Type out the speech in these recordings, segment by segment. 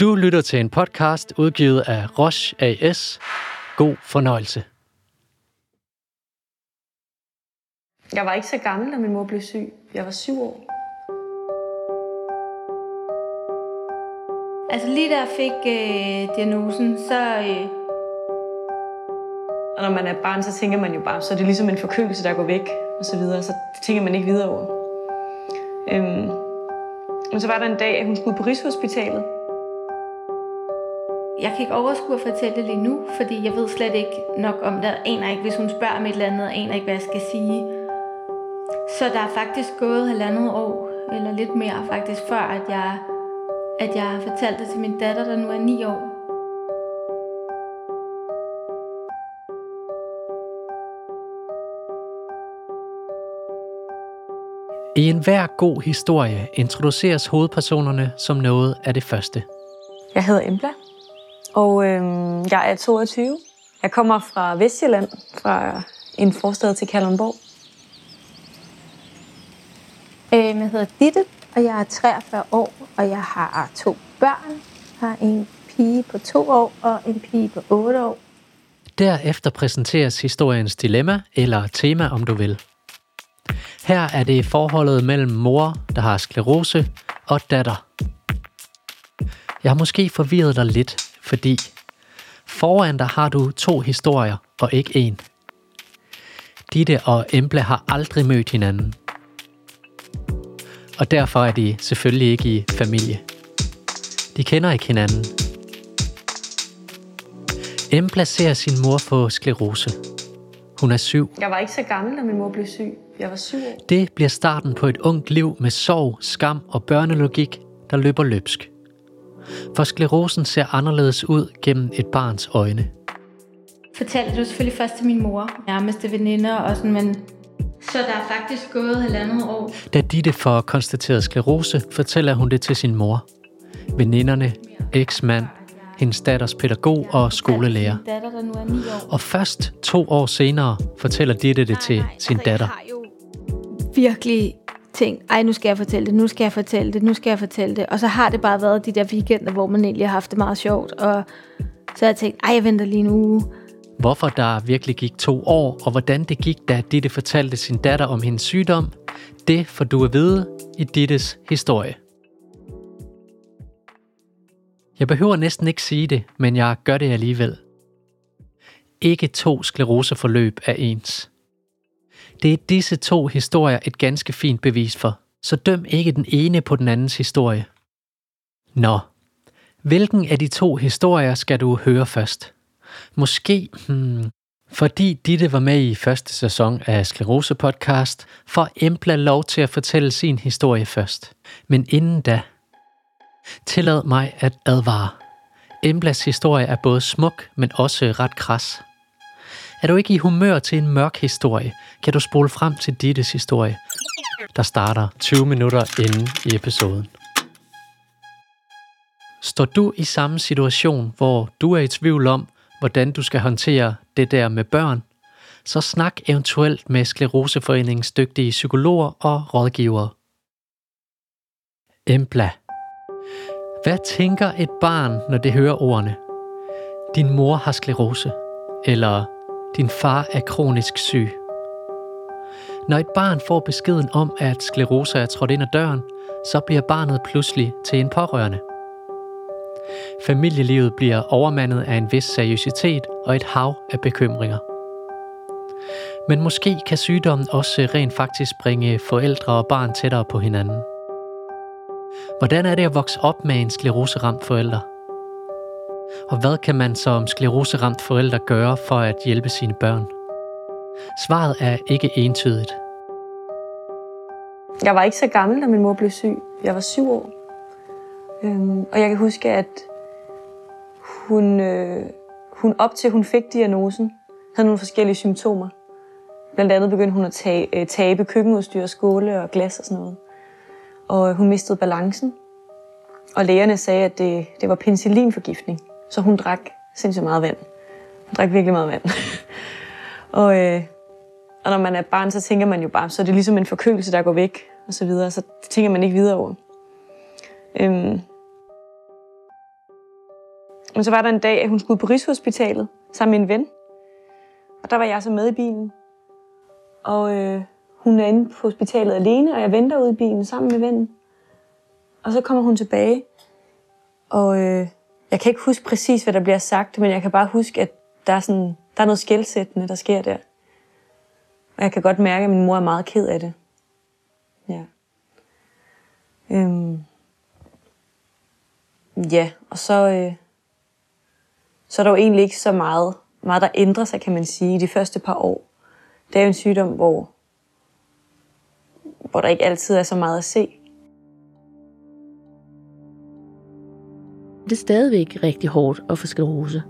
Du lytter til en podcast udgivet af Roche AS. God fornøjelse. Jeg var ikke så gammel, da min mor blev syg. Jeg var syv år. Altså lige da jeg fik øh, diagnosen, så... Øh, Og når man er barn, så tænker man jo bare, så er det ligesom en forkølelse, der går væk, og så videre. Så tænker man ikke videre over. Øhm, men så var der en dag, at hun skulle på Rigshospitalet. Jeg kan ikke overskue at fortælle det lige nu, fordi jeg ved slet ikke nok om det. Aner ikke, hvis hun spørger om et eller andet, jeg aner ikke, hvad jeg skal sige. Så der er faktisk gået halvandet år, eller lidt mere faktisk, før at jeg, at jeg har fortalt det til min datter, der nu er ni år. I enhver god historie introduceres hovedpersonerne som noget af det første. Jeg hedder Embla, og øhm, jeg er 22. Jeg kommer fra Vestjylland, fra en forstad til Kalundborg. Øh, jeg hedder Ditte, og jeg er 43 år, og jeg har to børn. Jeg har en pige på to år og en pige på 8 år. Derefter præsenteres historiens dilemma, eller tema om du vil. Her er det forholdet mellem mor, der har sklerose, og datter. Jeg har måske forvirret dig lidt, fordi foran dig har du to historier og ikke en. Ditte og Embla har aldrig mødt hinanden. Og derfor er de selvfølgelig ikke i familie. De kender ikke hinanden. Embla ser sin mor få sklerose. Hun er syv. Jeg var ikke så gammel, da min mor blev syg. Jeg var syv år. Det bliver starten på et ungt liv med sorg, skam og børnelogik, der løber løbsk. For sklerosen ser anderledes ud gennem et barns øjne. Fortalte det selvfølgelig først til min mor, nærmeste veninder og sådan, men så der er faktisk gået halvandet år. Da Ditte får konstateret sklerose, fortæller hun det til sin mor. Veninderne, eksmand, hendes datters pædagog og skolelærer. Er. Og først to år senere fortæller Ditte det til sin datter. Jeg har jo virkelig tænkt, ej, nu skal jeg fortælle det, nu skal jeg fortælle det, nu skal jeg fortælle det. Og så har det bare været de der weekender, hvor man egentlig har haft det meget sjovt. Og så har jeg tænkt, ej, jeg venter lige en uge. Hvorfor der virkelig gik to år, og hvordan det gik, da Ditte fortalte sin datter om hendes sygdom, det får du at vide i Dittes historie. Jeg behøver næsten ikke sige det, men jeg gør det alligevel. Ikke to skleroseforløb er ens. Det er disse to historier et ganske fint bevis for, så døm ikke den ene på den andens historie. Nå, hvilken af de to historier skal du høre først? Måske, hmm, fordi Ditte var med i første sæson af Sklerose Podcast, får Embla lov til at fortælle sin historie først. Men inden da, tillad mig at advare. Emblas historie er både smuk, men også ret kras. Er du ikke i humør til en mørk historie, kan du spole frem til Dittes historie, der starter 20 minutter inden i episoden. Står du i samme situation, hvor du er i tvivl om, hvordan du skal håndtere det der med børn, så snak eventuelt med Skleroseforeningens dygtige psykologer og rådgivere. Embla. Hvad tænker et barn, når det hører ordene? Din mor har sklerose. Eller din far er kronisk syg. Når et barn får beskeden om, at sklerose er trådt ind ad døren, så bliver barnet pludselig til en pårørende. Familielivet bliver overmandet af en vis seriøsitet og et hav af bekymringer. Men måske kan sygdommen også rent faktisk bringe forældre og barn tættere på hinanden. Hvordan er det at vokse op med en skleroseramt forælder? Og hvad kan man som skleroseramt forældre gøre for at hjælpe sine børn? Svaret er ikke entydigt. Jeg var ikke så gammel, da min mor blev syg. Jeg var syv år. Øhm, og jeg kan huske, at hun, øh, hun op til hun fik diagnosen, havde nogle forskellige symptomer. Blandt andet begyndte hun at tage, øh, tabe køkkenudstyr, skåle og glas og sådan noget. Og hun mistede balancen. Og lægerne sagde, at det, det var penicillinforgiftning. Så hun drak sindssygt meget vand. Hun drak virkelig meget vand. og, øh, og når man er barn, så tænker man jo bare, så er det ligesom en forkølelse, der går væk. Og så videre. Så det tænker man ikke videre over. Øhm, Men så var der en dag, at hun skulle på Rigshospitalet sammen med en ven. Og der var jeg så med i bilen. Og øh, hun er inde på hospitalet alene, og jeg venter ude i bilen sammen med vennen. Og så kommer hun tilbage, og øh, jeg kan ikke huske præcis, hvad der bliver sagt, men jeg kan bare huske, at der er, sådan, der er noget skældsættende, der sker der. Og jeg kan godt mærke, at min mor er meget ked af det. Ja. Øhm. Ja, og så, øh, så er der jo egentlig ikke så meget, meget, der ændrer sig, kan man sige, i de første par år. Det er jo en sygdom, hvor, hvor der ikke altid er så meget at se. Det er stadigvæk rigtig hårdt at få sklerose.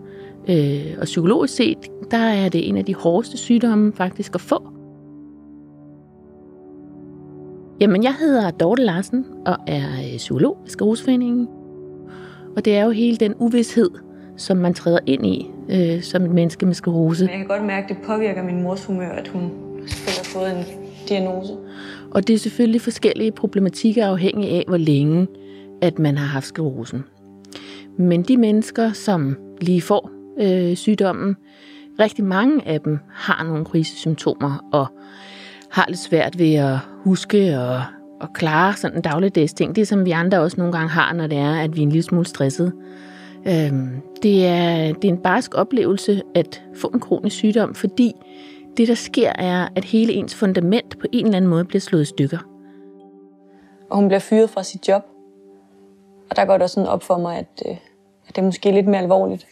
Øh, og psykologisk set, der er det en af de hårdeste sygdomme faktisk at få. Jamen, jeg hedder Dorte Larsen og er øh, psykolog i Skleroseforeningen. Og det er jo hele den uvidshed, som man træder ind i øh, som et menneske med sklerose. Jeg kan godt mærke, at det påvirker min mors humør, at hun selvfølgelig har fået en diagnose. Og det er selvfølgelig forskellige problematikker afhængig af, hvor længe at man har haft sklerosen. Men de mennesker, som lige får øh, sygdommen, rigtig mange af dem har nogle krisesymptomer og har lidt svært ved at huske og, og klare sådan en dagligdags ting. Det som vi andre også nogle gange har, når det er, at vi er en lille smule stresset. Øhm, det, er, det er en barsk oplevelse at få en kronisk sygdom, fordi det, der sker, er, at hele ens fundament på en eller anden måde bliver slået i stykker. Og hun bliver fyret fra sit job. Og der går der sådan op for mig, at, øh, at det er måske lidt mere alvorligt,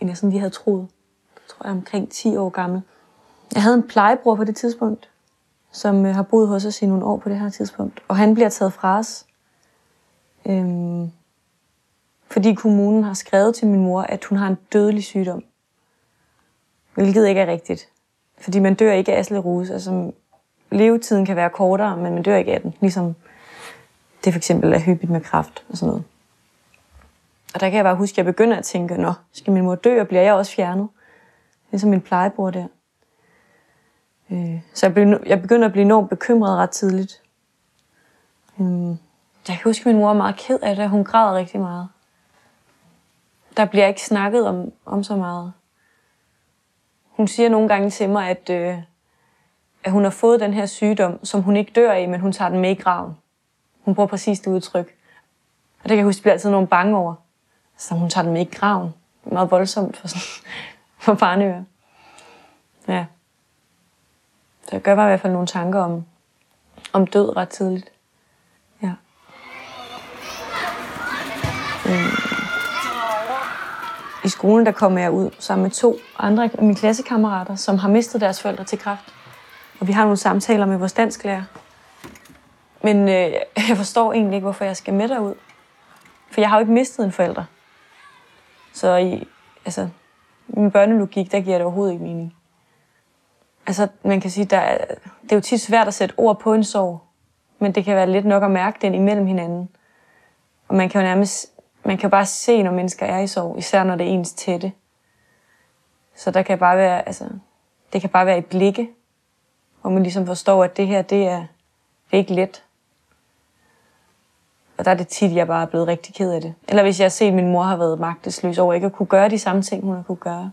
end jeg sådan lige havde troet. Jeg tror, jeg er omkring 10 år gammel. Jeg havde en plejebror på det tidspunkt, som øh, har boet hos os i nogle år på det her tidspunkt. Og han bliver taget fra os, øhm, fordi kommunen har skrevet til min mor, at hun har en dødelig sygdom. Hvilket ikke er rigtigt. Fordi man dør ikke af aslerose. Altså, levetiden kan være kortere, men man dør ikke af den. Ligesom det for eksempel er hyppigt med kraft og sådan noget. Og der kan jeg bare huske, at jeg begynder at tænke, nå, skal min mor dø, og bliver jeg også fjernet? Ligesom min plejebror der. Øh, så jeg begynder at blive enormt bekymret ret tidligt. Øhm, jeg kan huske, at min mor er meget ked af det, hun græder rigtig meget. Der bliver ikke snakket om, om så meget. Hun siger nogle gange til mig, at, øh, at hun har fået den her sygdom, som hun ikke dør af, men hun tager den med i graven. Hun bruger præcis det udtryk. Og det kan jeg huske, at jeg altid nogen bange over. Så hun tager dem med i graven. Det er meget voldsomt for, sådan, for barneører. Ja. Så jeg gør bare i hvert fald nogle tanker om, om død ret tidligt. Ja. Mm. I skolen der kommer jeg ud sammen med to andre af mine klassekammerater, som har mistet deres forældre til kræft. Og vi har nogle samtaler med vores dansklærer. Men øh, jeg forstår egentlig ikke, hvorfor jeg skal med derud. For jeg har jo ikke mistet en forælder. Så i, altså, i min børnelogik, der giver det overhovedet ikke mening. Altså, man kan sige, der er, det er jo tit svært at sætte ord på en sorg, men det kan være lidt nok at mærke den imellem hinanden. Og man kan jo nærmest, man kan bare se, når mennesker er i sorg, især når det er ens tætte. Så der kan bare være, altså, det kan bare være i blikke, hvor man ligesom forstår, at det her, det er, det er ikke let. Og der er det tit, jeg bare er blevet rigtig ked af det. Eller hvis jeg har set, at min mor har været magtesløs over ikke at kunne gøre de samme ting, hun har kunne gøre.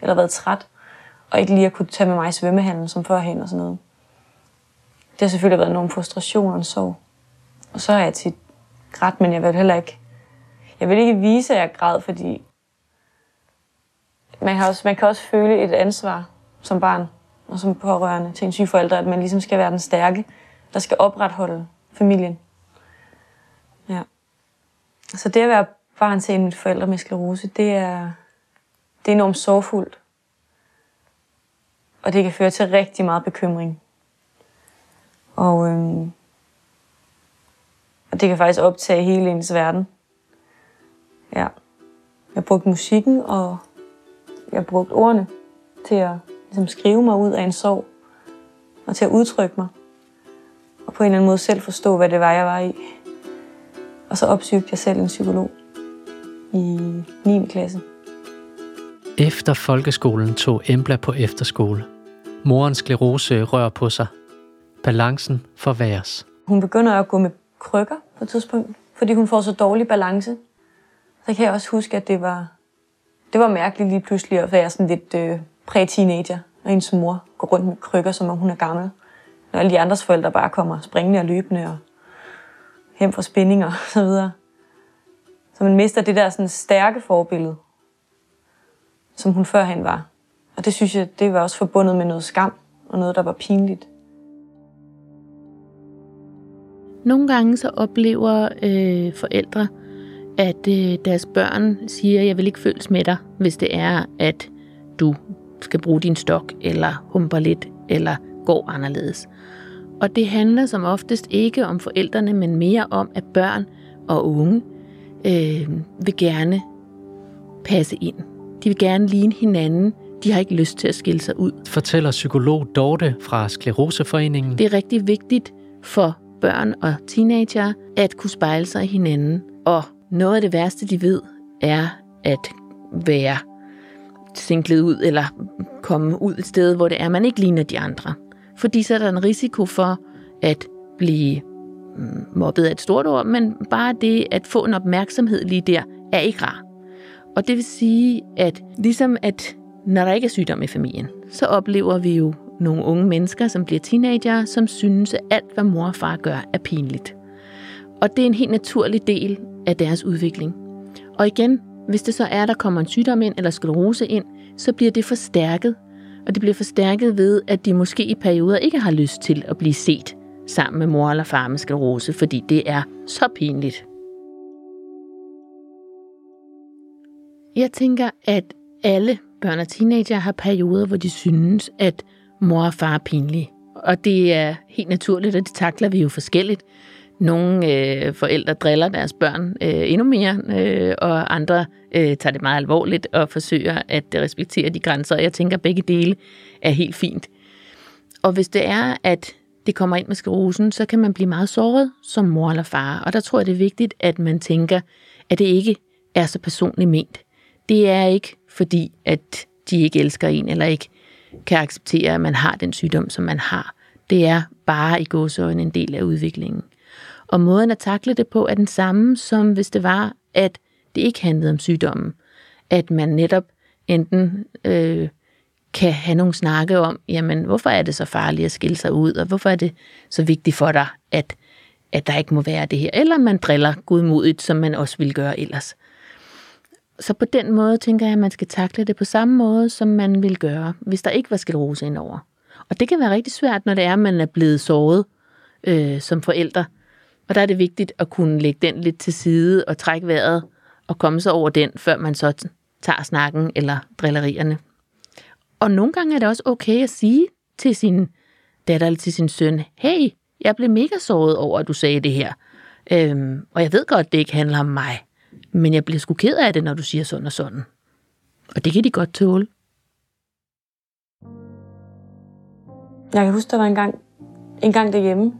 Eller været træt og ikke lige at kunne tage med mig i svømmehallen som førhen og sådan noget. Det har selvfølgelig været nogle frustrationer og sorg. Og så er jeg tit grædt, men jeg vil heller ikke... Jeg vil ikke vise, at jeg græd, fordi man kan, også, man kan også føle et ansvar som barn og som pårørende til en syg forælder, at man ligesom skal være den stærke, der skal opretholde familien. Ja. Så det at være barn til en forældre med sklerose, det er, det er enormt sorgfuldt. Og det kan føre til rigtig meget bekymring. Og, øhm, og det kan faktisk optage hele ens verden. Ja. Jeg brugte musikken, og jeg brugte ordene til at ligesom, skrive mig ud af en sorg. Og til at udtrykke mig. Og på en eller anden måde selv forstå, hvad det var, jeg var i. Og så opsøgte jeg selv en psykolog i 9. klasse. Efter folkeskolen tog Embla på efterskole. Morens sklerose rører på sig. Balancen forværres. Hun begynder at gå med krykker på et tidspunkt, fordi hun får så dårlig balance. Så kan jeg også huske, at det var, det var mærkeligt lige pludselig at være sådan lidt øh, præ-teenager, og ens mor går rundt med krykker, som om hun er gammel. Når alle de andres forældre bare kommer springende og løbende og hjem fra spændinger og så videre. Så man mister det der sådan stærke forbillede, som hun førhen var. Og det synes jeg, det var også forbundet med noget skam og noget, der var pinligt. Nogle gange så oplever øh, forældre, at øh, deres børn siger, jeg vil ikke føles med dig, hvis det er, at du skal bruge din stok, eller humper lidt, eller går anderledes. Og det handler som oftest ikke om forældrene, men mere om, at børn og unge øh, vil gerne passe ind. De vil gerne ligne hinanden. De har ikke lyst til at skille sig ud. Fortæller psykolog Dorte fra Skleroseforeningen. Det er rigtig vigtigt for børn og teenager at kunne spejle sig i hinanden. Og noget af det værste, de ved, er at være sinklet ud eller komme ud et sted, hvor det er, man ikke ligner de andre. Fordi så er der en risiko for at blive mm, mobbet af et stort ord, men bare det at få en opmærksomhed lige der, er ikke rar. Og det vil sige, at ligesom at når der ikke er sygdom i familien, så oplever vi jo nogle unge mennesker, som bliver teenager, som synes, at alt, hvad mor og far gør, er pinligt. Og det er en helt naturlig del af deres udvikling. Og igen, hvis det så er, der kommer en sygdom ind eller sklerose ind, så bliver det forstærket. Og det bliver forstærket ved, at de måske i perioder ikke har lyst til at blive set sammen med mor eller far med sklerose, fordi det er så pinligt. Jeg tænker, at alle børn og teenager har perioder, hvor de synes, at mor og far er pinlige. Og det er helt naturligt, og det takler vi jo forskelligt. Nogle øh, forældre driller deres børn øh, endnu mere, øh, og andre øh, tager det meget alvorligt og forsøger at respektere de grænser. Jeg tænker, at begge dele er helt fint. Og hvis det er, at det kommer ind med sklerosen, så kan man blive meget såret som mor eller far. Og der tror jeg, det er vigtigt, at man tænker, at det ikke er så personligt ment. Det er ikke fordi, at de ikke elsker en, eller ikke kan acceptere, at man har den sygdom, som man har. Det er bare i gåsøjne en del af udviklingen. Og måden at takle det på er den samme, som hvis det var, at det ikke handlede om sygdommen. At man netop enten øh, kan have nogle snakke om, jamen, hvorfor er det så farligt at skille sig ud, og hvorfor er det så vigtigt for dig, at, at der ikke må være det her. Eller man driller gudmodigt, som man også ville gøre ellers. Så på den måde tænker jeg, at man skal takle det på samme måde, som man vil gøre, hvis der ikke var sklerose indover. Og det kan være rigtig svært, når det er, at man er blevet såret øh, som forældre. Og der er det vigtigt at kunne lægge den lidt til side og trække vejret og komme sig over den, før man så tager snakken eller drillerierne. Og nogle gange er det også okay at sige til sin datter eller til sin søn, hey, jeg blev mega såret over, at du sagde det her. Øhm, og jeg ved godt, det ikke handler om mig. Men jeg bliver sgu ked af det, når du siger sådan og sådan. Og det kan de godt tåle. Jeg kan huske, der var en gang, en gang derhjemme.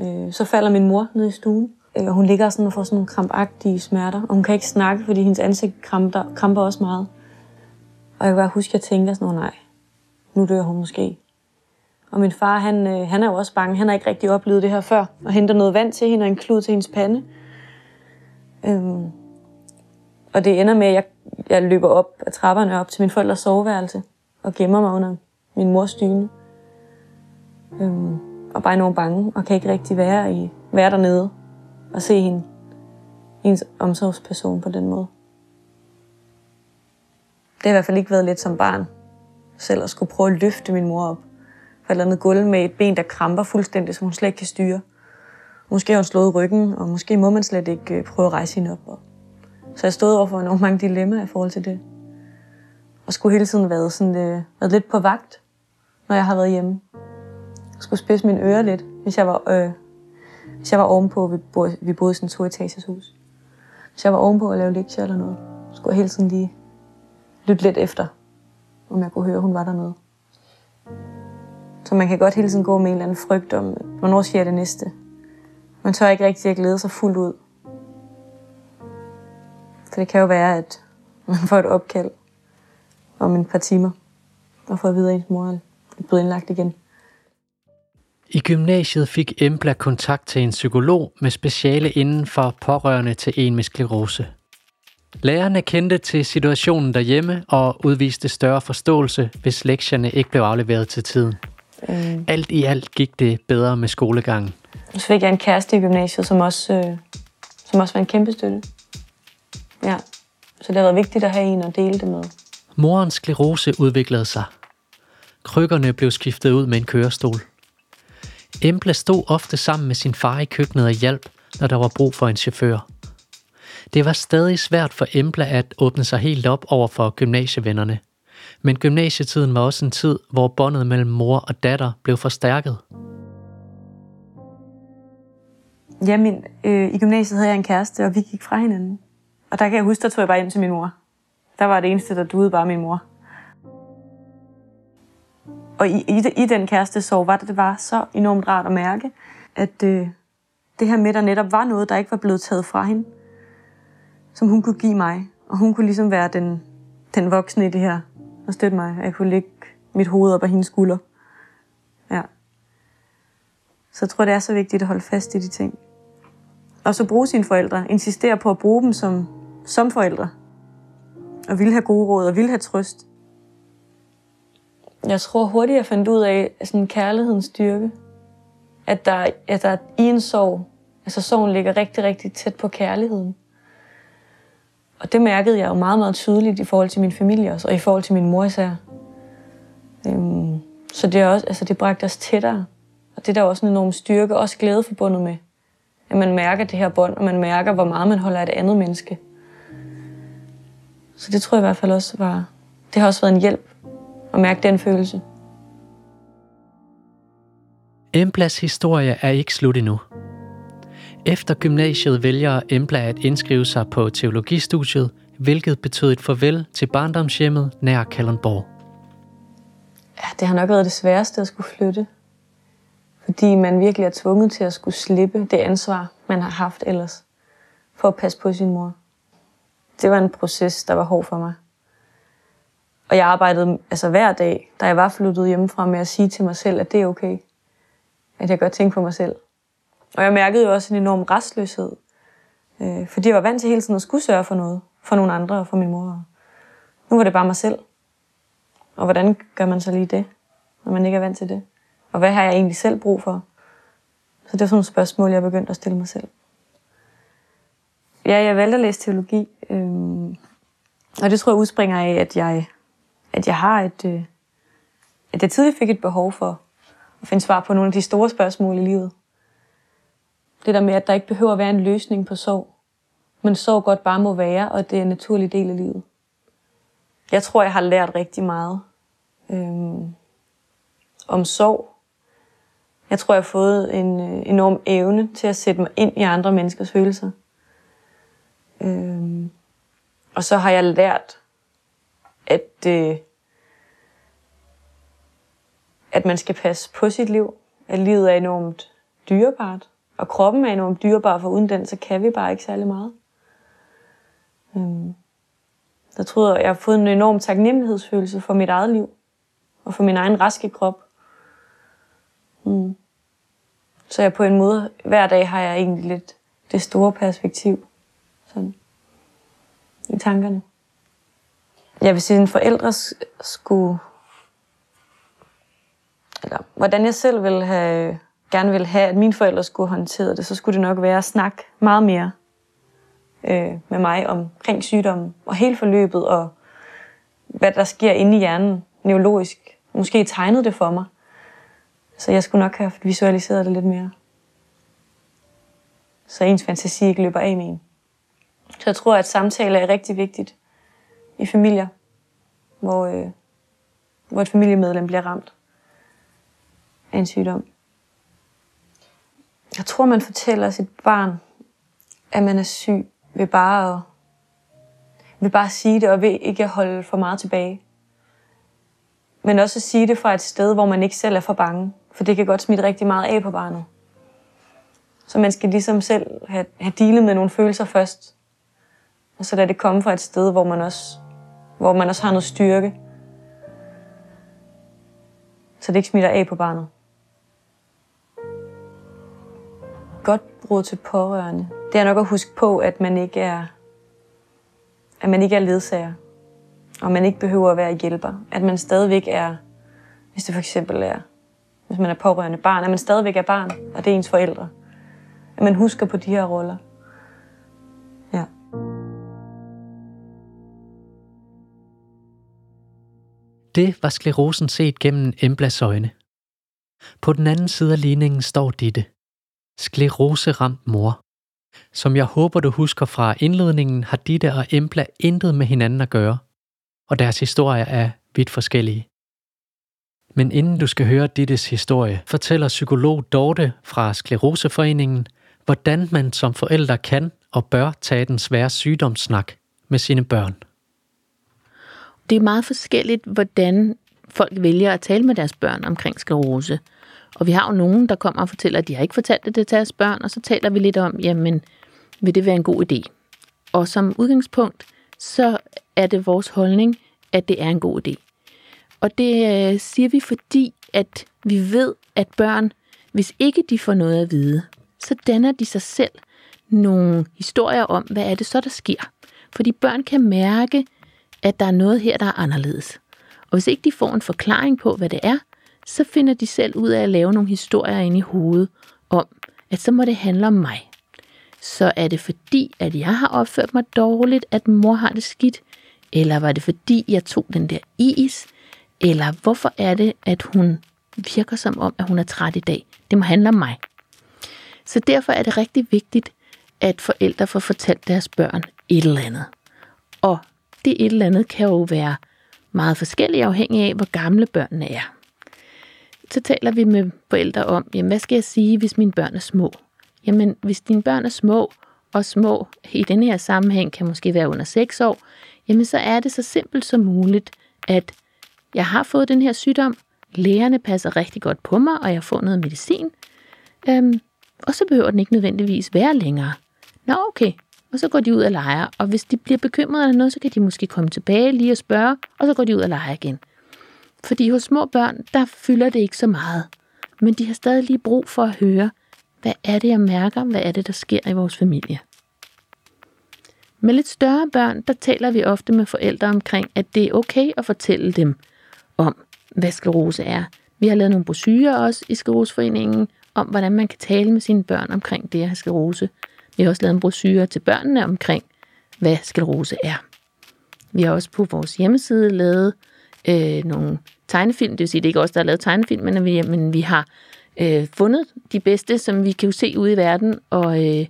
Øh, så falder min mor ned i stuen. Øh, og hun ligger sådan og får sådan nogle krampagtige smerter. Og hun kan ikke snakke, fordi hendes ansigt kramper, kramper også meget. Og jeg kan bare huske, at jeg tænker sådan, nej, nu dør hun måske. Og min far, han, øh, han er jo også bange. Han har ikke rigtig oplevet det her før. Og henter noget vand til hende og en klud til hendes pande. Øhm, og det ender med, at jeg, jeg løber op ad trapperne op til min forældres soveværelse og gemmer mig under min mors dyne. Øhm, og bare enormt bange og kan ikke rigtig være, i, være dernede og se hende, hendes omsorgsperson på den måde. Det har i hvert fald ikke været let som barn selv at skulle prøve at løfte min mor op for et eller andet gulv med et ben, der kramper fuldstændig, som hun slet ikke kan styre. Måske har hun slået ryggen, og måske må man slet ikke øh, prøve at rejse hende op. Så jeg stod overfor nogle mange dilemmaer i forhold til det. Og skulle hele tiden være, sådan, øh, været lidt på vagt, når jeg har været hjemme. Skulle spidse mine ører lidt, hvis jeg var, øh, hvis jeg var ovenpå, vi boede, vi boede i sådan en to-etages hus. Hvis jeg var ovenpå at lave lektier eller noget, skulle jeg hele tiden lige lytte lidt efter, om jeg kunne høre, hun var dernede. Så man kan godt hele tiden gå med en eller anden frygt om, hvornår sker det næste. Man tør ikke rigtig at glæde sig fuldt ud. For det kan jo være, at man får et opkald om en par timer, og får at vide, at ens mor er blevet indlagt igen. I gymnasiet fik Embla kontakt til en psykolog med speciale inden for pårørende til en med sklerose. Lærerne kendte til situationen derhjemme og udviste større forståelse, hvis lektierne ikke blev afleveret til tiden. Mm. Alt i alt gik det bedre med skolegangen. Så fik jeg en kæreste i gymnasiet, som også, øh, som også var en kæmpe støtte. Ja, så det har været vigtigt at have en at dele det med. Morens sklerose udviklede sig. Krykkerne blev skiftet ud med en kørestol. Emble stod ofte sammen med sin far i køkkenet og hjælp, når der var brug for en chauffør. Det var stadig svært for Embla at åbne sig helt op over for gymnasievennerne. Men gymnasietiden var også en tid, hvor båndet mellem mor og datter blev forstærket. Jamen, øh, i gymnasiet havde jeg en kæreste, og vi gik fra hinanden. Og der kan jeg huske, der tog jeg bare hjem til min mor. Der var det eneste, der duede bare min mor. Og i, i, i den kæreste sorg var det, det var så enormt rart at mærke, at øh, det her med, der netop var noget, der ikke var blevet taget fra hende, som hun kunne give mig. Og hun kunne ligesom være den, den voksne i det her, og støtte mig. Jeg kunne lægge mit hoved op af hendes skulder. Ja. Så jeg tror, det er så vigtigt at holde fast i de ting. Og så bruge sine forældre. Insistere på at bruge dem som, som forældre. Og ville have gode råd, og ville have trøst. Jeg tror hurtigt, jeg fandt ud af sådan kærlighedens styrke. At der, at der i en sorg, altså sorgen ligger rigtig, rigtig tæt på kærligheden. Og det mærkede jeg jo meget, meget tydeligt i forhold til min familie også, og i forhold til min mor især. Øhm, så det, er også, altså det bragte os tættere. Og det er der også en enorm styrke, også glæde forbundet med. At man mærker det her bånd, og man mærker, hvor meget man holder af et andet menneske. Så det tror jeg i hvert fald også var... Det har også været en hjælp at mærke den følelse. Emblas historie er ikke slut endnu. Efter gymnasiet vælger Embla at indskrive sig på teologistudiet, hvilket betød et farvel til barndomshjemmet nær Kalundborg. Ja, det har nok været det sværeste at skulle flytte. Fordi man virkelig er tvunget til at skulle slippe det ansvar, man har haft ellers, for at passe på sin mor. Det var en proces, der var hård for mig. Og jeg arbejdede altså hver dag, da jeg var flyttet hjemmefra, med at sige til mig selv, at det er okay. At jeg godt tænke på mig selv. Og jeg mærkede jo også en enorm restløshed. Øh, fordi jeg var vant til hele tiden at skulle sørge for noget. For nogle andre og for min mor. Nu var det bare mig selv. Og hvordan gør man så lige det, når man ikke er vant til det? Og hvad har jeg egentlig selv brug for? Så det er sådan nogle spørgsmål, jeg begyndte at stille mig selv. Ja, jeg valgte at læse teologi. Øh, og det tror jeg udspringer af, at jeg, at jeg har et... Øh, at jeg tidligt fik et behov for at finde svar på nogle af de store spørgsmål i livet. Det der med, at der ikke behøver at være en løsning på sorg. Men sorg godt bare må være, og det er en naturlig del af livet. Jeg tror, jeg har lært rigtig meget øhm, om sorg. Jeg tror, jeg har fået en øh, enorm evne til at sætte mig ind i andre menneskers følelser. Øhm, og så har jeg lært, at, øh, at man skal passe på sit liv. At livet er enormt dyrebart. Og kroppen er enormt dyrebar, for uden den, så kan vi bare ikke særlig meget. Øhm, jeg tror, jeg har fået en enorm taknemmelighedsfølelse for mit eget liv. Og for min egen raske krop. Mm. Så jeg på en måde, hver dag har jeg egentlig lidt det store perspektiv. Sådan. I tankerne. Jeg vil sige, at en forældre skulle... Eller hvordan jeg selv vil have gerne ville have, at mine forældre skulle håndtere det, så skulle det nok være at snakke meget mere øh, med mig omkring sygdommen og hele forløbet og hvad der sker inde i hjernen neurologisk. Måske tegnet det for mig. Så jeg skulle nok have visualiseret det lidt mere. Så ens fantasi ikke løber af med en. Så jeg tror, at samtale er rigtig vigtigt i familier, hvor, øh, hvor et familiemedlem bliver ramt af en sygdom. Jeg tror, man fortæller sit barn, at man er syg, ved bare at, ved bare at sige det, og ved ikke at holde for meget tilbage. Men også at sige det fra et sted, hvor man ikke selv er for bange. For det kan godt smitte rigtig meget af på barnet. Så man skal ligesom selv have, have dealet med nogle følelser først. Og så lade det komme fra et sted, hvor man også, hvor man også har noget styrke. Så det ikke smitter af på barnet. godt råd til pårørende, det er nok at huske på, at man ikke er, at man ikke er ledsager, og man ikke behøver at være hjælper. At man stadigvæk er, hvis det for eksempel er, hvis man er pårørende barn, at man stadigvæk er barn, og det er ens forældre. At man husker på de her roller. Det var sklerosen set gennem Emblas øjne. På den anden side af ligningen står Ditte. Skleroseramt mor. Som jeg håber, du husker fra indledningen, har Ditte og Embla intet med hinanden at gøre, og deres historier er vidt forskellige. Men inden du skal høre Dittes historie, fortæller psykolog Dorte fra Skleroseforeningen, hvordan man som forældre kan og bør tage den svære sygdomssnak med sine børn. Det er meget forskelligt, hvordan folk vælger at tale med deres børn omkring sklerose. Og vi har jo nogen, der kommer og fortæller, at de har ikke fortalt det til deres børn, og så taler vi lidt om, jamen, vil det være en god idé? Og som udgangspunkt, så er det vores holdning, at det er en god idé. Og det øh, siger vi, fordi at vi ved, at børn, hvis ikke de får noget at vide, så danner de sig selv nogle historier om, hvad er det så, der sker. Fordi børn kan mærke, at der er noget her, der er anderledes. Og hvis ikke de får en forklaring på, hvad det er, så finder de selv ud af at lave nogle historier ind i hovedet om, at så må det handle om mig. Så er det fordi, at jeg har opført mig dårligt, at mor har det skidt? Eller var det fordi, jeg tog den der is? Eller hvorfor er det, at hun virker som om, at hun er træt i dag? Det må handle om mig. Så derfor er det rigtig vigtigt, at forældre får fortalt deres børn et eller andet. Og det et eller andet kan jo være meget forskellig afhængig af, hvor gamle børnene er. Så taler vi med forældre om, jamen, hvad skal jeg sige, hvis mine børn er små? Jamen, hvis dine børn er små, og små i denne her sammenhæng kan måske være under 6 år, jamen så er det så simpelt som muligt, at jeg har fået den her sygdom, lægerne passer rigtig godt på mig, og jeg får noget medicin, øhm, og så behøver den ikke nødvendigvis være længere. Nå, okay. Og så går de ud og leger, og hvis de bliver bekymrede eller noget, så kan de måske komme tilbage lige og spørge, og så går de ud og leger igen. Fordi hos små børn, der fylder det ikke så meget. Men de har stadig lige brug for at høre, hvad er det, jeg mærker? Hvad er det, der sker i vores familie? Med lidt større børn, der taler vi ofte med forældre omkring, at det er okay at fortælle dem om, hvad sklerose er. Vi har lavet nogle brosyrer også i Skleroseforeningen om, hvordan man kan tale med sine børn omkring det her sklerose. Vi har også lavet en brochure til børnene omkring, hvad sklerose er. Vi har også på vores hjemmeside lavet øh, nogle tegnefilm, det vil sige, det er ikke os, der har lavet tegnefilm, men vi, men vi har øh, fundet de bedste, som vi kan jo se ude i verden, og øh,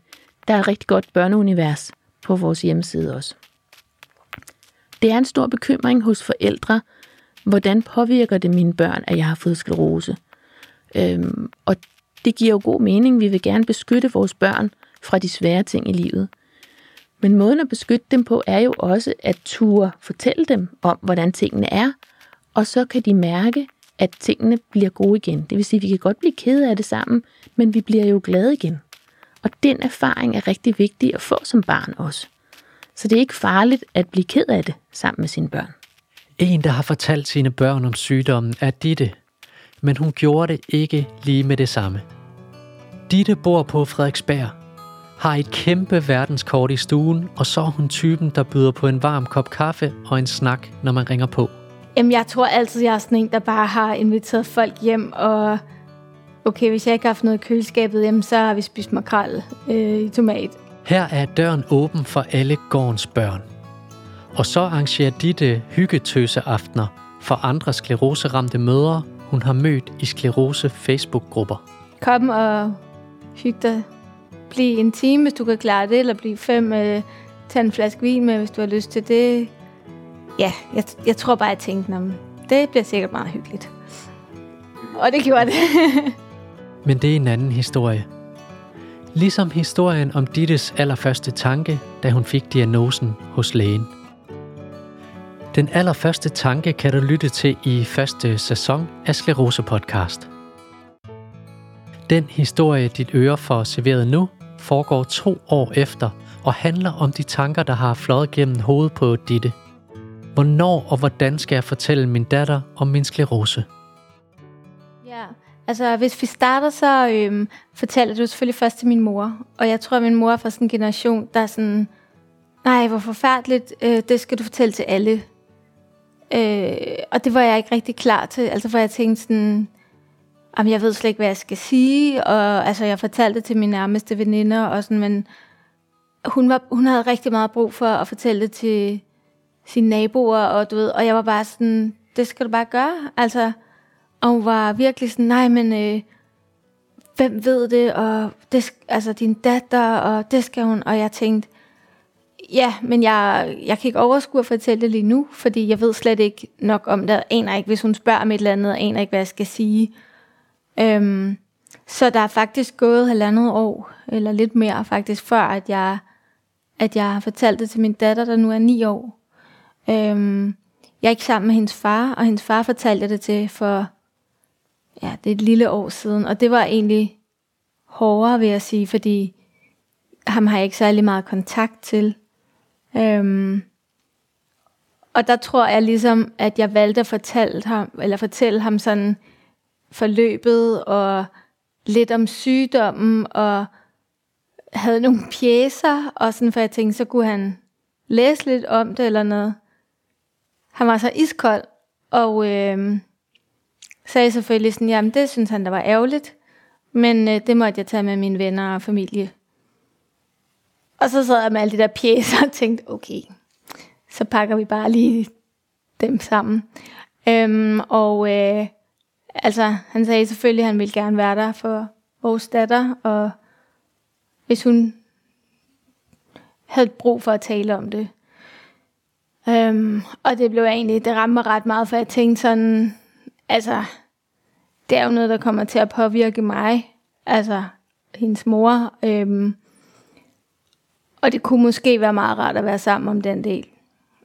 der er et rigtig godt børneunivers på vores hjemmeside også. Det er en stor bekymring hos forældre, hvordan påvirker det mine børn, at jeg har fået sklerose. Øhm, og det giver jo god mening. Vi vil gerne beskytte vores børn fra de svære ting i livet. Men måden at beskytte dem på er jo også at ture fortælle dem om, hvordan tingene er, og så kan de mærke, at tingene bliver gode igen. Det vil sige, at vi kan godt blive kede af det sammen, men vi bliver jo glade igen. Og den erfaring er rigtig vigtig at få som barn også. Så det er ikke farligt at blive ked af det sammen med sine børn. En, der har fortalt sine børn om sygdommen, er Ditte. Men hun gjorde det ikke lige med det samme. Ditte bor på Frederiksberg, har et kæmpe verdenskort i stuen, og så er hun typen, der byder på en varm kop kaffe og en snak, når man ringer på. Jamen, jeg tror altid, jeg er sådan en, der bare har inviteret folk hjem, og okay, hvis jeg ikke har haft noget i køleskabet hjem, så har vi spist makrel øh, i tomat. Her er døren åben for alle gårdens børn. Og så arrangerer Ditte hyggetøse-aftener for andre skleroseramte mødre, hun har mødt i sklerose Facebook-grupper. Kom og hygge dig blive en time, hvis du kan klare det, eller blive fem. Øh, tage en flaske vin med, hvis du har lyst til det. Ja, jeg, jeg tror bare, jeg tænkte, om det bliver sikkert meget hyggeligt. Og det gjorde det. Men det er en anden historie. Ligesom historien om Dittes allerførste tanke, da hun fik diagnosen hos lægen. Den allerførste tanke kan du lytte til i første sæson af Sklerose Podcast. Den historie, dit øre får serveret nu, foregår to år efter og handler om de tanker, der har fløjet gennem hovedet på Ditte. Hvornår og hvordan skal jeg fortælle min datter om min sklerose? Ja, altså hvis vi starter, så øhm, fortæller du selvfølgelig først til min mor. Og jeg tror, at min mor er fra sådan en generation, der er sådan nej, hvor forfærdeligt, øh, det skal du fortælle til alle. Øh, og det var jeg ikke rigtig klar til. Altså, for jeg tænkte sådan, jamen, jeg ved slet ikke, hvad jeg skal sige. Og altså, jeg fortalte det til mine nærmeste veninder, og sådan, men hun, var, hun havde rigtig meget brug for at fortælle det til sine naboer, og du ved, og jeg var bare sådan, det skal du bare gøre. Altså, og hun var virkelig sådan, nej, men øh, hvem ved det, og det, altså din datter, og det skal hun, og jeg tænkte, ja, men jeg, jeg kan ikke overskue at fortælle det lige nu, fordi jeg ved slet ikke nok om det, aner ikke, hvis hun spørger om et eller andet, aner ikke, hvad jeg skal sige. Øhm, så der er faktisk gået halvandet år, eller lidt mere faktisk, før at jeg, at jeg har fortalt det til min datter, der nu er ni år. Øhm, jeg er ikke sammen med hendes far, og hendes far fortalte det til for ja, det er et lille år siden, og det var egentlig hårdere, vil jeg sige, fordi ham har jeg ikke særlig meget kontakt til. Øhm, og der tror jeg ligesom, at jeg valgte at fortælle ham, eller fortælle ham sådan forløbet, og lidt om sygdommen, og havde nogle pjæser, og sådan, for jeg tænkte, så kunne han læse lidt om det eller noget. Han var så iskold, og øh, sagde selvfølgelig sådan, jamen det synes han, der var ærgerligt, men øh, det måtte jeg tage med mine venner og familie. Og så sad jeg med alle de der pjæser og tænkte, okay, så pakker vi bare lige dem sammen. Øhm, og øh, altså, han sagde selvfølgelig, at han ville gerne være der for vores datter, og hvis hun havde brug for at tale om det. Øhm, og det blev egentlig, det ramte mig ret meget, for jeg tænkte sådan, altså, det er jo noget, der kommer til at påvirke mig, altså hendes mor. Øhm, og det kunne måske være meget rart at være sammen om den del.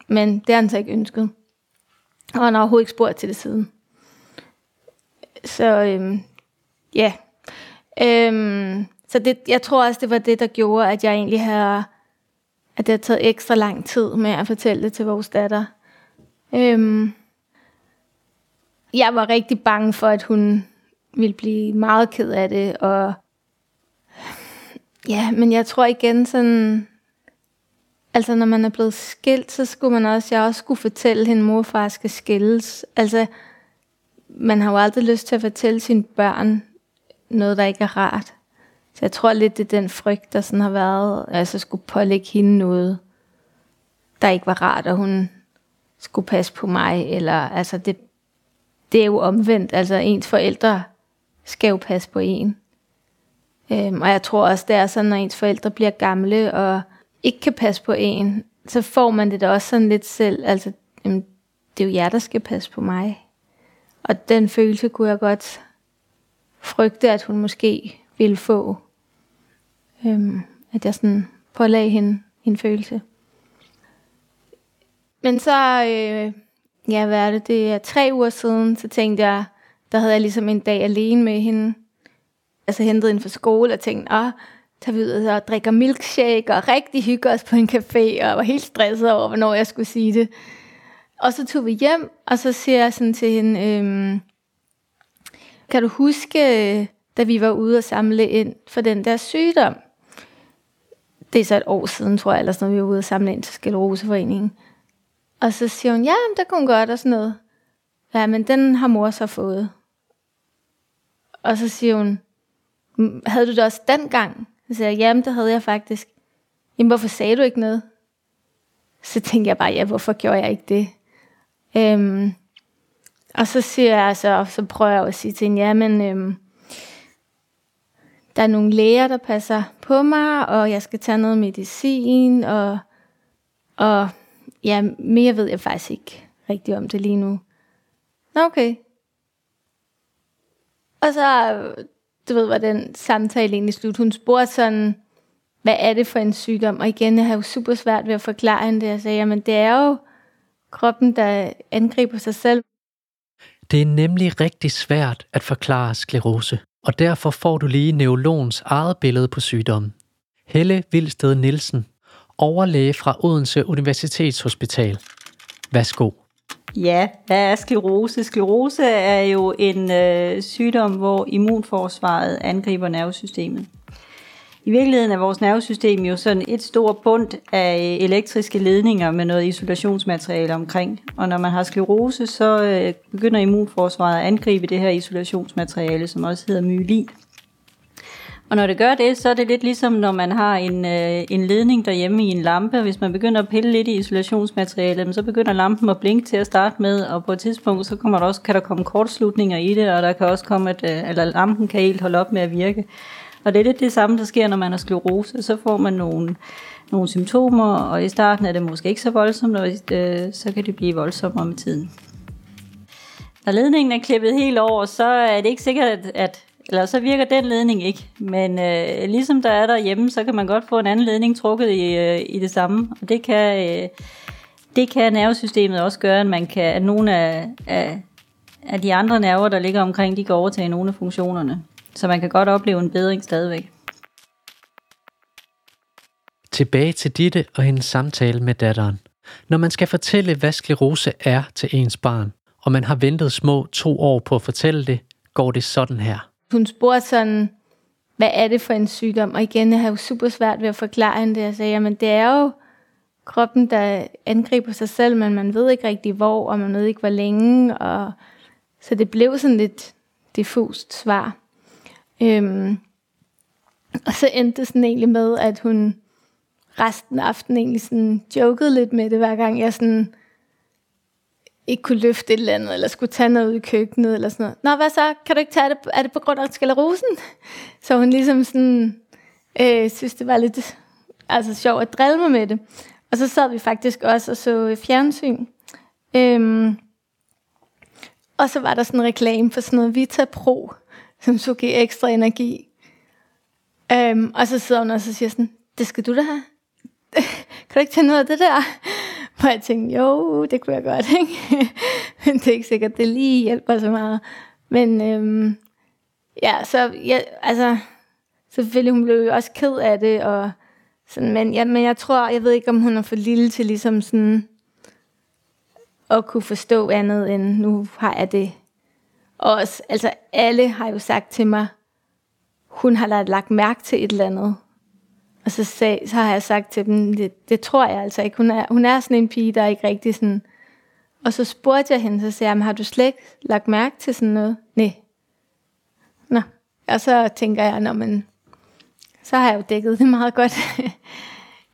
Men det har han så ikke ønsket. Og han har overhovedet ikke spurgt til det siden. Så øhm, ja. Øhm, så det, jeg tror også, det var det, der gjorde, at jeg egentlig havde, at det har taget ekstra lang tid med at fortælle det til vores datter. Øhm, jeg var rigtig bange for, at hun ville blive meget ked af det, og ja, men jeg tror igen sådan, altså når man er blevet skilt, så skulle man også, jeg også skulle fortælle hende, mor og far skal skilles. Altså, man har jo aldrig lyst til at fortælle sine børn noget, der ikke er rart. Så jeg tror lidt, det er den frygt, der sådan har været, altså skulle pålægge hende noget, der ikke var rart, og hun skulle passe på mig, eller altså det, det er jo omvendt. Altså ens forældre skal jo passe på en. Øhm, og jeg tror også, det er sådan, når ens forældre bliver gamle og ikke kan passe på en, så får man det da også sådan lidt selv. Altså, jamen, det er jo jer, der skal passe på mig. Og den følelse kunne jeg godt frygte, at hun måske ville få. Øhm, at jeg sådan pålagde hende en følelse. Men så øh, ja, hvad er det, det er tre uger siden, så tænkte jeg, der havde jeg ligesom en dag alene med hende, altså hentet hende fra skole, og tænkte, ah, tager vi ud og drikker milkshake, og rigtig hygger os på en café, og var helt stresset over, hvornår jeg skulle sige det. Og så tog vi hjem, og så siger jeg sådan til hende, øhm, kan du huske, da vi var ude og samle ind for den der sygdom? Det er så et år siden, tror jeg, eller sådan noget, vi var ude og samle ind til Skeleroseforeningen. Og så siger hun, ja, det kunne hun godt, og sådan noget. Ja, men den har mor så fået. Og så siger hun, havde du det også dengang? Så siger jeg, jamen det havde jeg faktisk. Jamen hvorfor sagde du ikke noget? Så tænkte jeg bare, ja, hvorfor gjorde jeg ikke det? Øhm, og så siger jeg så, så prøver jeg at sige til hende, jamen, øhm, der er nogle læger, der passer på mig, og jeg skal tage noget medicin, og, og ja, mere ved jeg faktisk ikke rigtig om det lige nu. Nå, okay. Og så, du ved, var den samtale egentlig slut. Hun spurgte sådan, hvad er det for en sygdom? Og igen, jeg har jo super svært ved at forklare hende det. Jeg sagde, jamen det er jo kroppen, der angriber sig selv. Det er nemlig rigtig svært at forklare sklerose, og derfor får du lige neurologens eget billede på sygdommen. Helle Vilsted Nielsen overlæge fra Odense Universitetshospital. Værsgo. Ja, hvad er sklerose? Sklerose er jo en øh, sygdom, hvor immunforsvaret angriber nervesystemet. I virkeligheden er vores nervesystem jo sådan et stort bundt af øh, elektriske ledninger med noget isolationsmateriale omkring. Og når man har sklerose, så øh, begynder immunforsvaret at angribe det her isolationsmateriale, som også hedder myelin. Og når det gør det, så er det lidt ligesom, når man har en, øh, en ledning derhjemme i en lampe. Hvis man begynder at pille lidt i isolationsmaterialet, så begynder lampen at blinke til at starte med, og på et tidspunkt, så kommer der også, kan der komme kortslutninger i det, og der kan også komme, at øh, eller lampen kan helt holde op med at virke. Og det er lidt det samme, der sker, når man har sklerose. Så får man nogle, nogle symptomer, og i starten er det måske ikke så voldsomt, og øh, så kan det blive voldsommere med tiden. Når ledningen er klippet helt over, så er det ikke sikkert, at, at eller så virker den ledning ikke. Men øh, ligesom der er derhjemme, så kan man godt få en anden ledning trukket i, øh, i det samme. Og det kan, øh, det kan nervesystemet også gøre, at, man kan, at nogle af, af, af de andre nerver, der ligger omkring, de kan overtage nogle af funktionerne. Så man kan godt opleve en bedring stadigvæk. Tilbage til Ditte og hendes samtale med datteren. Når man skal fortælle, hvad sklerose er til ens barn, og man har ventet små to år på at fortælle det, går det sådan her. Hun spurgte sådan, hvad er det for en sygdom? Og igen, jeg har jo super svært ved at forklare hende det. Jeg sagde, jamen det er jo kroppen, der angriber sig selv, men man ved ikke rigtig hvor, og man ved ikke hvor længe. Og så det blev sådan lidt diffust svar. Øhm, og så endte det sådan egentlig med, at hun resten af aftenen egentlig sådan jokede lidt med det, hver gang jeg sådan ikke kunne løfte et eller andet, eller skulle tage noget ud i køkkenet, eller sådan noget. Nå, hvad så? Kan du ikke tage det? Er det på grund af skalerosen? Så hun ligesom sådan, øh, synes, det var lidt altså, sjovt at drille mig med det. Og så sad vi faktisk også og så fjernsyn. Øhm, og så var der sådan en reklame for sådan noget Vita Pro, som så give ekstra energi. Øhm, og så sidder hun og så siger sådan, det skal du da have. kan du ikke tage noget af det der? Og jeg tænkte, jo, det kunne jeg godt, ikke? Men det er ikke sikkert, det lige hjælper så meget. Men øhm, ja, så ja, altså, selvfølgelig hun blev jo også ked af det, og sådan, men, ja, men jeg tror, jeg ved ikke, om hun er for lille til ligesom sådan, at kunne forstå andet end, nu har jeg det. Og også, altså alle har jo sagt til mig, hun har lagt mærke til et eller andet. Og så, sag, så har jeg sagt til dem, det, det tror jeg altså ikke. Hun er, hun er sådan en pige, der er ikke rigtig sådan... Og så spurgte jeg hende, så sagde jeg, har du slet ikke lagt mærke til sådan noget? Nej. Nå. Og så tænker jeg, når man, så har jeg jo dækket det meget godt.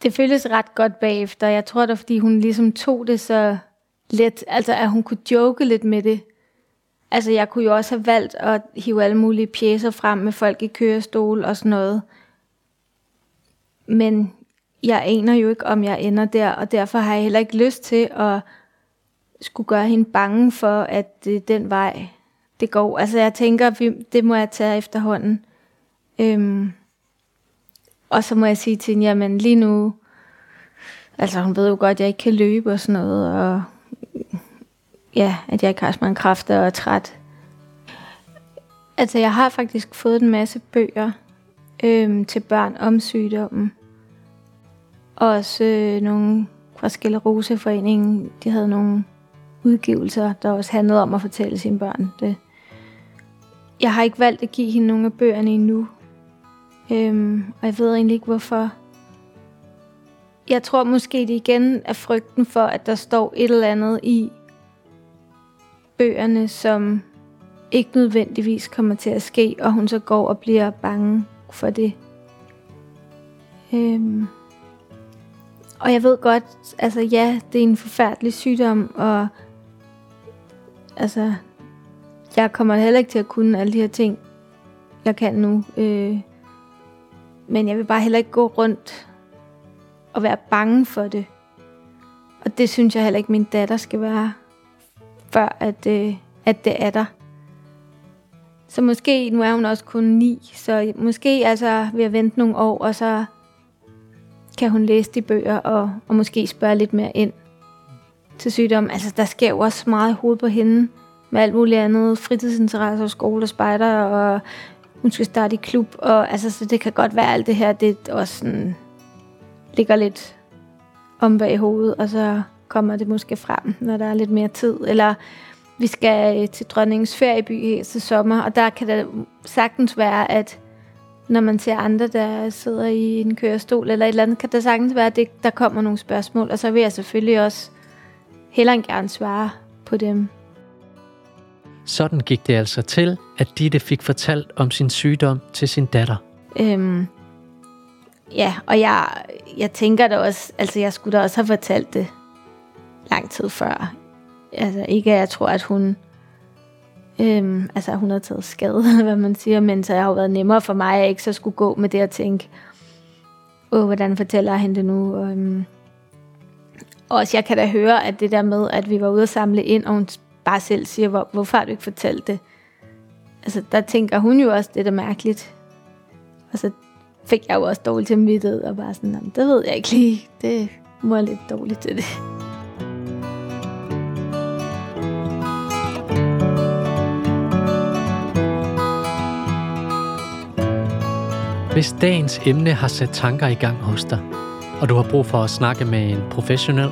det føles ret godt bagefter. Jeg tror det fordi hun ligesom tog det så let. Altså, at hun kunne joke lidt med det. Altså, jeg kunne jo også have valgt at hive alle mulige pjæser frem med folk i kørestol og sådan noget. Men jeg aner jo ikke, om jeg ender der, og derfor har jeg heller ikke lyst til at skulle gøre hende bange for, at det er den vej, det går. Altså jeg tænker, det må jeg tage efterhånden. Øhm, og så må jeg sige til hende, jamen lige nu, altså hun ved jo godt, at jeg ikke kan løbe og sådan noget, og ja, at jeg ikke har så mange kræfter og er træt. Altså jeg har faktisk fået en masse bøger, øhm, til børn om sygdommen. Og også øh, nogle fra Skelleroseforeningen, de havde nogle udgivelser, der også handlede om at fortælle sine børn det. Jeg har ikke valgt at give hende nogle af bøgerne endnu. Øhm, og jeg ved egentlig ikke hvorfor. Jeg tror måske det igen er frygten for, at der står et eller andet i bøgerne, som ikke nødvendigvis kommer til at ske, og hun så går og bliver bange for det. Øhm. Og jeg ved godt, altså ja, det er en forfærdelig sygdom, og altså, jeg kommer heller ikke til at kunne alle de her ting, jeg kan nu. Øh. Men jeg vil bare heller ikke gå rundt og være bange for det. Og det synes jeg heller ikke, min datter skal være, før at, øh, at det er der. Så måske, nu er hun også kun ni, så måske altså ved at vente nogle år, og så kan hun læse de bøger, og, og måske spørge lidt mere ind til sygdommen. Altså, der sker jo også meget i hovedet på hende, med alt muligt andet, fritidsinteresser, skole og spejder, og hun skal starte i klub, og altså, så det kan godt være alt det her, det også sådan, ligger lidt om bag hovedet, og så kommer det måske frem, når der er lidt mere tid, eller vi skal øh, til dronningens ferieby her til sommer, og der kan det sagtens være, at når man ser andre, der sidder i en kørestol eller et eller andet, kan det sagtens være, at det, der kommer nogle spørgsmål, og så vil jeg selvfølgelig også hellere gerne svare på dem. Sådan gik det altså til, at Ditte fik fortalt om sin sygdom til sin datter. Øhm, ja, og jeg, jeg tænker da også, altså jeg skulle da også have fortalt det lang tid før. Altså ikke at jeg tror, at hun, øhm, altså hun har taget skade, hvad man siger, men så har jo været nemmere for mig, at jeg ikke så skulle gå med det at tænke, åh, hvordan fortæller jeg hende det nu? Og, øhm, også jeg kan da høre, at det der med, at vi var ude at samle ind, og hun bare selv siger, Hvor, hvorfor har du ikke fortalt det? Altså, der tænker hun jo også, det er mærkeligt. Og så fik jeg jo også dårligt til midtet, og bare sådan, det ved jeg ikke lige. Det må jeg lidt dårligt til det. Hvis dagens emne har sat tanker i gang hos dig, og du har brug for at snakke med en professionel,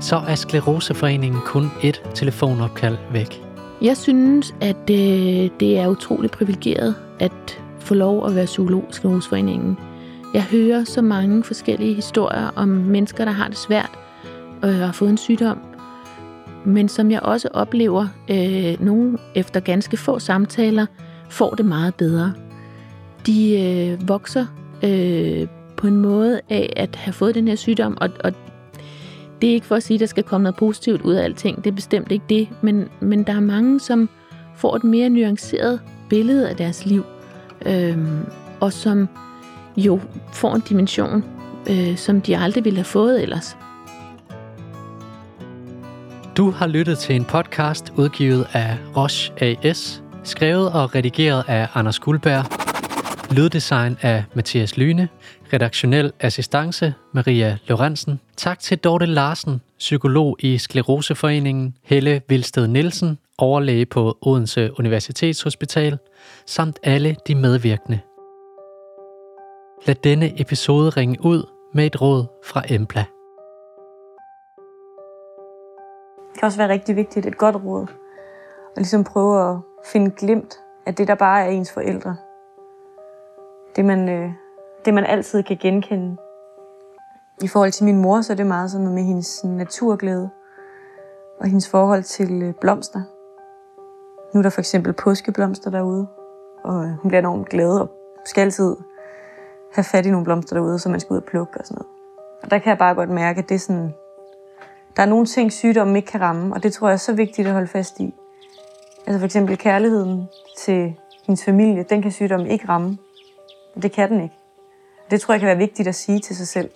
så er Skleroseforeningen kun et telefonopkald væk. Jeg synes, at øh, det er utroligt privilegeret at få lov at være psykolog i Skleroseforeningen. Jeg hører så mange forskellige historier om mennesker, der har det svært og har fået en sygdom, men som jeg også oplever, øh, nogen efter ganske få samtaler får det meget bedre. De øh, vokser øh, på en måde af at have fået den her sygdom, og, og det er ikke for at sige, at der skal komme noget positivt ud af alting. Det er bestemt ikke det. Men, men der er mange, som får et mere nuanceret billede af deres liv. øh, og som jo får en dimension, øh, som de aldrig ville have fået ellers. Du har lyttet til en podcast udgivet af Roche AS, skrevet og redigeret af Anders Guldberg, lyddesign af Mathias Lyne, redaktionel assistance Maria Lorentzen. Tak til Dorte Larsen, psykolog i Skleroseforeningen, Helle Vilsted Nielsen, overlæge på Odense Universitetshospital, samt alle de medvirkende. Lad denne episode ringe ud med et råd fra Empla. Det kan også være rigtig vigtigt, et godt råd. Og ligesom prøve at finde glimt af det, der bare er ens forældre. Det man, øh, det, man altid kan genkende. I forhold til min mor, så er det meget sådan noget med hendes naturglæde og hendes forhold til øh, blomster. Nu er der for eksempel påskeblomster derude, og øh, hun bliver enormt glad og skal altid have fat i nogle blomster derude, så man skal ud og plukke og sådan noget. Og der kan jeg bare godt mærke, at det er sådan, der er nogle ting, sygdommen ikke kan ramme, og det tror jeg er så vigtigt at holde fast i. Altså for eksempel kærligheden til hendes familie, den kan sygdommen ikke ramme. Og det kan den ikke. Det tror jeg kan være vigtigt at sige til sig selv.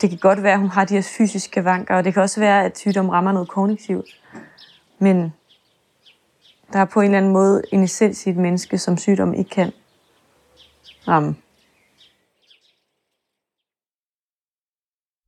Det kan godt være, at hun har de her fysiske vanker, og det kan også være, at sygdommen rammer noget kognitivt. Men der er på en eller anden måde en essens i et menneske, som sygdommen ikke kan ramme.